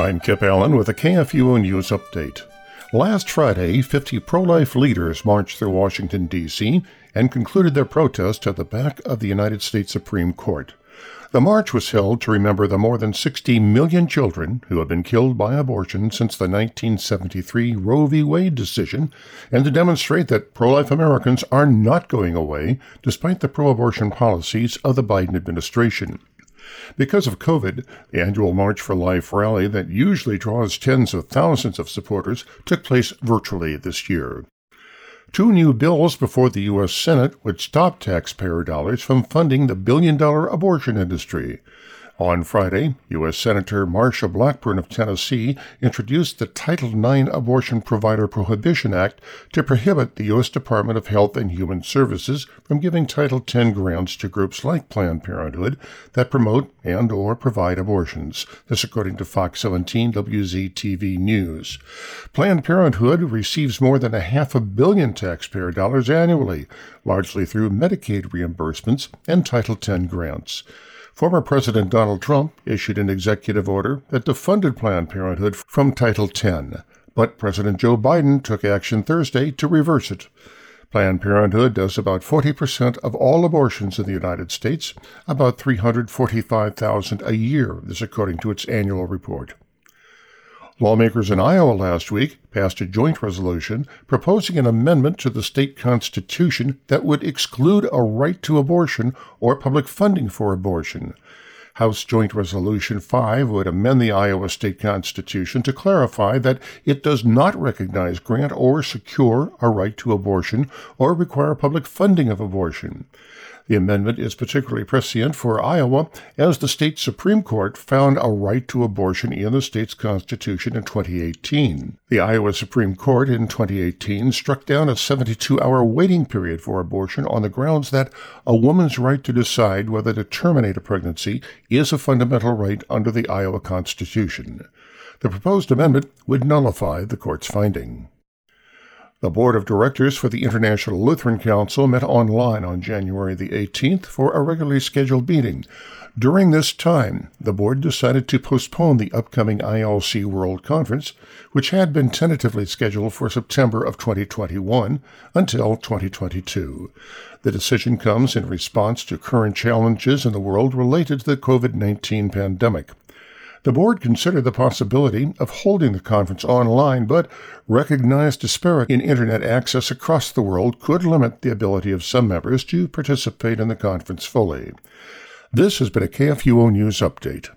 I'm Kip Allen with a KFUO News Update. Last Friday, 50 pro life leaders marched through Washington, D.C. and concluded their protest at the back of the United States Supreme Court. The march was held to remember the more than 60 million children who have been killed by abortion since the 1973 Roe v. Wade decision, and to demonstrate that pro life Americans are not going away despite the pro abortion policies of the Biden administration. Because of COVID, the annual March for Life rally that usually draws tens of thousands of supporters took place virtually this year. Two new bills before the U.S. Senate would stop taxpayer dollars from funding the billion dollar abortion industry. On Friday, U.S. Senator Marsha Blackburn of Tennessee introduced the Title IX Abortion Provider Prohibition Act to prohibit the U.S. Department of Health and Human Services from giving Title X grants to groups like Planned Parenthood that promote and or provide abortions. This according to Fox 17 WZTV News. Planned Parenthood receives more than a half a billion taxpayer dollars annually, largely through Medicaid reimbursements and Title X grants. Former President Donald Trump issued an executive order that defunded Planned Parenthood from Title X, but President Joe Biden took action Thursday to reverse it. Planned Parenthood does about 40% of all abortions in the United States, about 345,000 a year, this according to its annual report. Lawmakers in Iowa last week passed a joint resolution proposing an amendment to the state constitution that would exclude a right to abortion or public funding for abortion. House Joint Resolution 5 would amend the Iowa state constitution to clarify that it does not recognize, grant, or secure a right to abortion or require public funding of abortion. The amendment is particularly prescient for Iowa, as the state Supreme Court found a right to abortion in the state's constitution in 2018. The Iowa Supreme Court in 2018 struck down a 72 hour waiting period for abortion on the grounds that a woman's right to decide whether to terminate a pregnancy is a fundamental right under the Iowa Constitution. The proposed amendment would nullify the court's finding. The board of directors for the International Lutheran Council met online on January the 18th for a regularly scheduled meeting. During this time, the board decided to postpone the upcoming ILC World Conference, which had been tentatively scheduled for September of 2021 until 2022. The decision comes in response to current challenges in the world related to the COVID 19 pandemic. The board considered the possibility of holding the conference online, but recognized disparity in Internet access across the world could limit the ability of some members to participate in the conference fully. This has been a KFUO News Update.